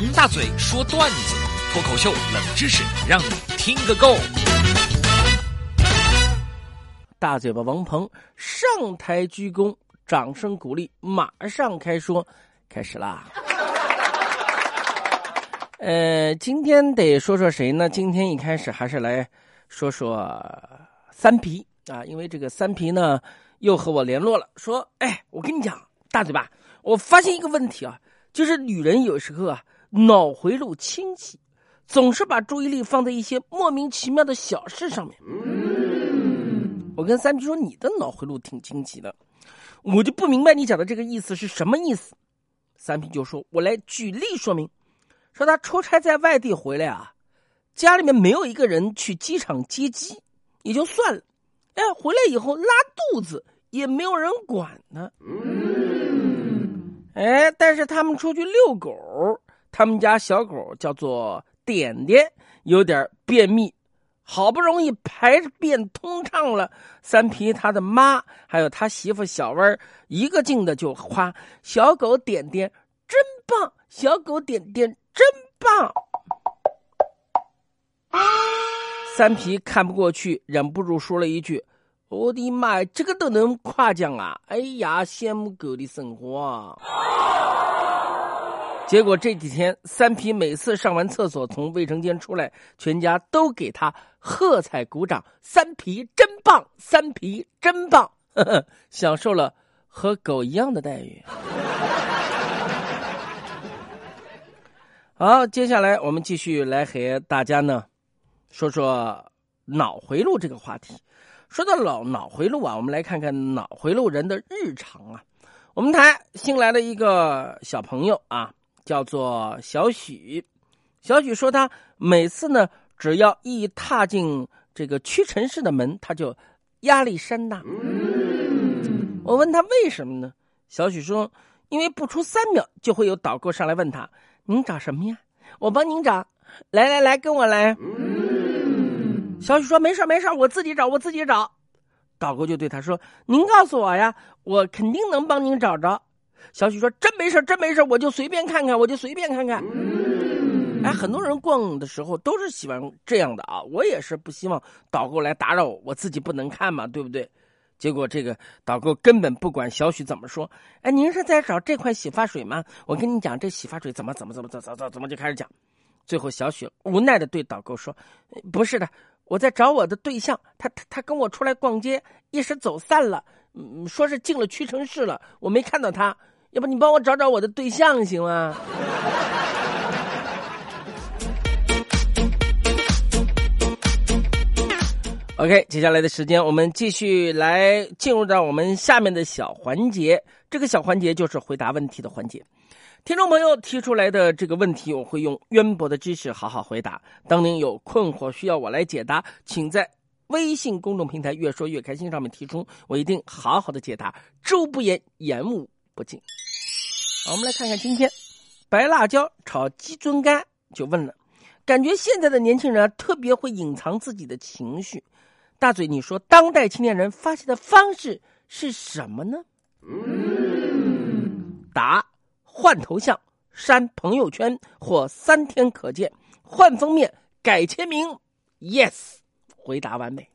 王大嘴说段子，脱口秀冷知识，让你听个够。大嘴巴王鹏上台鞠躬，掌声鼓励，马上开说，开始啦。呃，今天得说说谁呢？今天一开始还是来说说三皮啊，因为这个三皮呢又和我联络了，说：“哎，我跟你讲，大嘴巴，我发现一个问题啊。”就是女人有时候啊，脑回路清奇，总是把注意力放在一些莫名其妙的小事上面。我跟三皮说：“你的脑回路挺清奇的，我就不明白你讲的这个意思是什么意思。”三皮就说：“我来举例说明，说他出差在外地回来啊，家里面没有一个人去机场接机，也就算了，哎，回来以后拉肚子也没有人管呢。”哎，但是他们出去遛狗，他们家小狗叫做点点，有点便秘，好不容易排便通畅了。三皮他的妈还有他媳妇小歪一个劲的就夸小狗点点真棒，小狗点点真棒。三皮看不过去，忍不住说了一句。我的妈，这个都能夸奖啊！哎呀，羡慕狗的生活啊！结果这几天，三皮每次上完厕所从卫生间出来，全家都给他喝彩鼓掌。三皮真棒，三皮真棒，呵呵，享受了和狗一样的待遇。好，接下来我们继续来和大家呢说说脑回路这个话题。说到脑脑回路啊，我们来看看脑回路人的日常啊。我们台新来了一个小朋友啊，叫做小许。小许说他每次呢，只要一踏进这个屈臣氏的门，他就压力山大。我问他为什么呢？小许说，因为不出三秒就会有导购上来问他：“您找什么呀？我帮您找。”来来来，跟我来。小许说：“没事没事我自己找，我自己找。”导购就对他说：“您告诉我呀，我肯定能帮您找着。”小许说：“真没事真没事我就随便看看，我就随便看看。”哎，很多人逛的时候都是喜欢这样的啊，我也是不希望导购来打扰我，我自己不能看嘛，对不对？结果这个导购根本不管小许怎么说。哎，您是在找这款洗发水吗？我跟你讲，这洗发水怎么怎么怎么怎么怎么怎么就开始讲。最后，小许无奈的对导购说：“不是的。”我在找我的对象，他他他跟我出来逛街，一时走散了，嗯，说是进了屈臣氏了，我没看到他，要不你帮我找找我的对象行吗？OK，接下来的时间我们继续来进入到我们下面的小环节，这个小环节就是回答问题的环节。听众朋友提出来的这个问题，我会用渊博的知识好好回答。当您有困惑需要我来解答，请在微信公众平台“越说越开心”上面提出，我一定好好的解答，知无不言，言无不尽。我们来看看今天，白辣椒炒鸡胗干就问了，感觉现在的年轻人特别会隐藏自己的情绪。大嘴，你说当代青年人发泄的方式是什么呢？答。换头像、删朋友圈或三天可见，换封面、改签名，yes，回答完美。